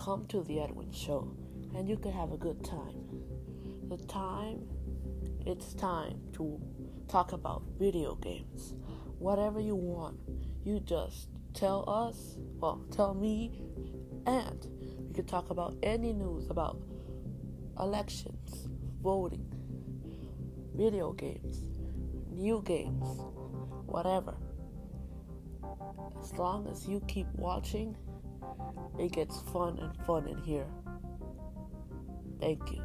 come to the Edwin Show and you can have a good time. The time, it's time to talk about video games. Whatever you want, you just tell us, well, tell me, and we can talk about any news about elections, voting, video games, new games, whatever. As long as you keep watching, it gets fun and fun in here. Thank you.